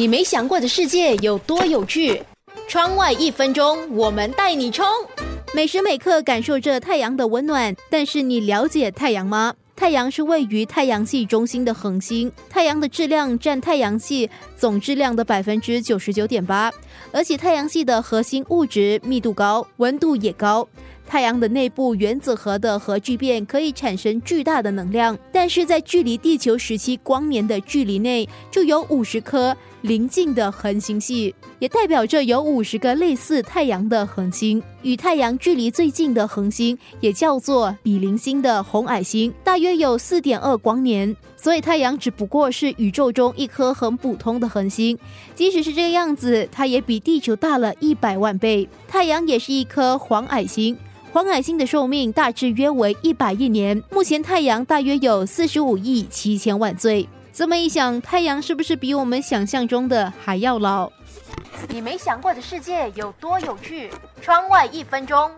你没想过的世界有多有趣？窗外一分钟，我们带你冲！每时每刻感受着太阳的温暖，但是你了解太阳吗？太阳是位于太阳系中心的恒星，太阳的质量占太阳系总质量的百分之九十九点八，而且太阳系的核心物质密度高，温度也高。太阳的内部原子核的核聚变可以产生巨大的能量，但是在距离地球十七光年的距离内，就有五十颗邻近的恒星系，也代表着有五十个类似太阳的恒星。与太阳距离最近的恒星也叫做比邻星的红矮星，大约有四点二光年。所以太阳只不过是宇宙中一颗很普通的恒星，即使是这个样子，它也比地球大了一百万倍。太阳也是一颗黄矮星。黄矮星的寿命大致约为一百亿年，目前太阳大约有四十五亿七千万岁。这么一想，太阳是不是比我们想象中的还要老？你没想过的世界有多有趣？窗外一分钟。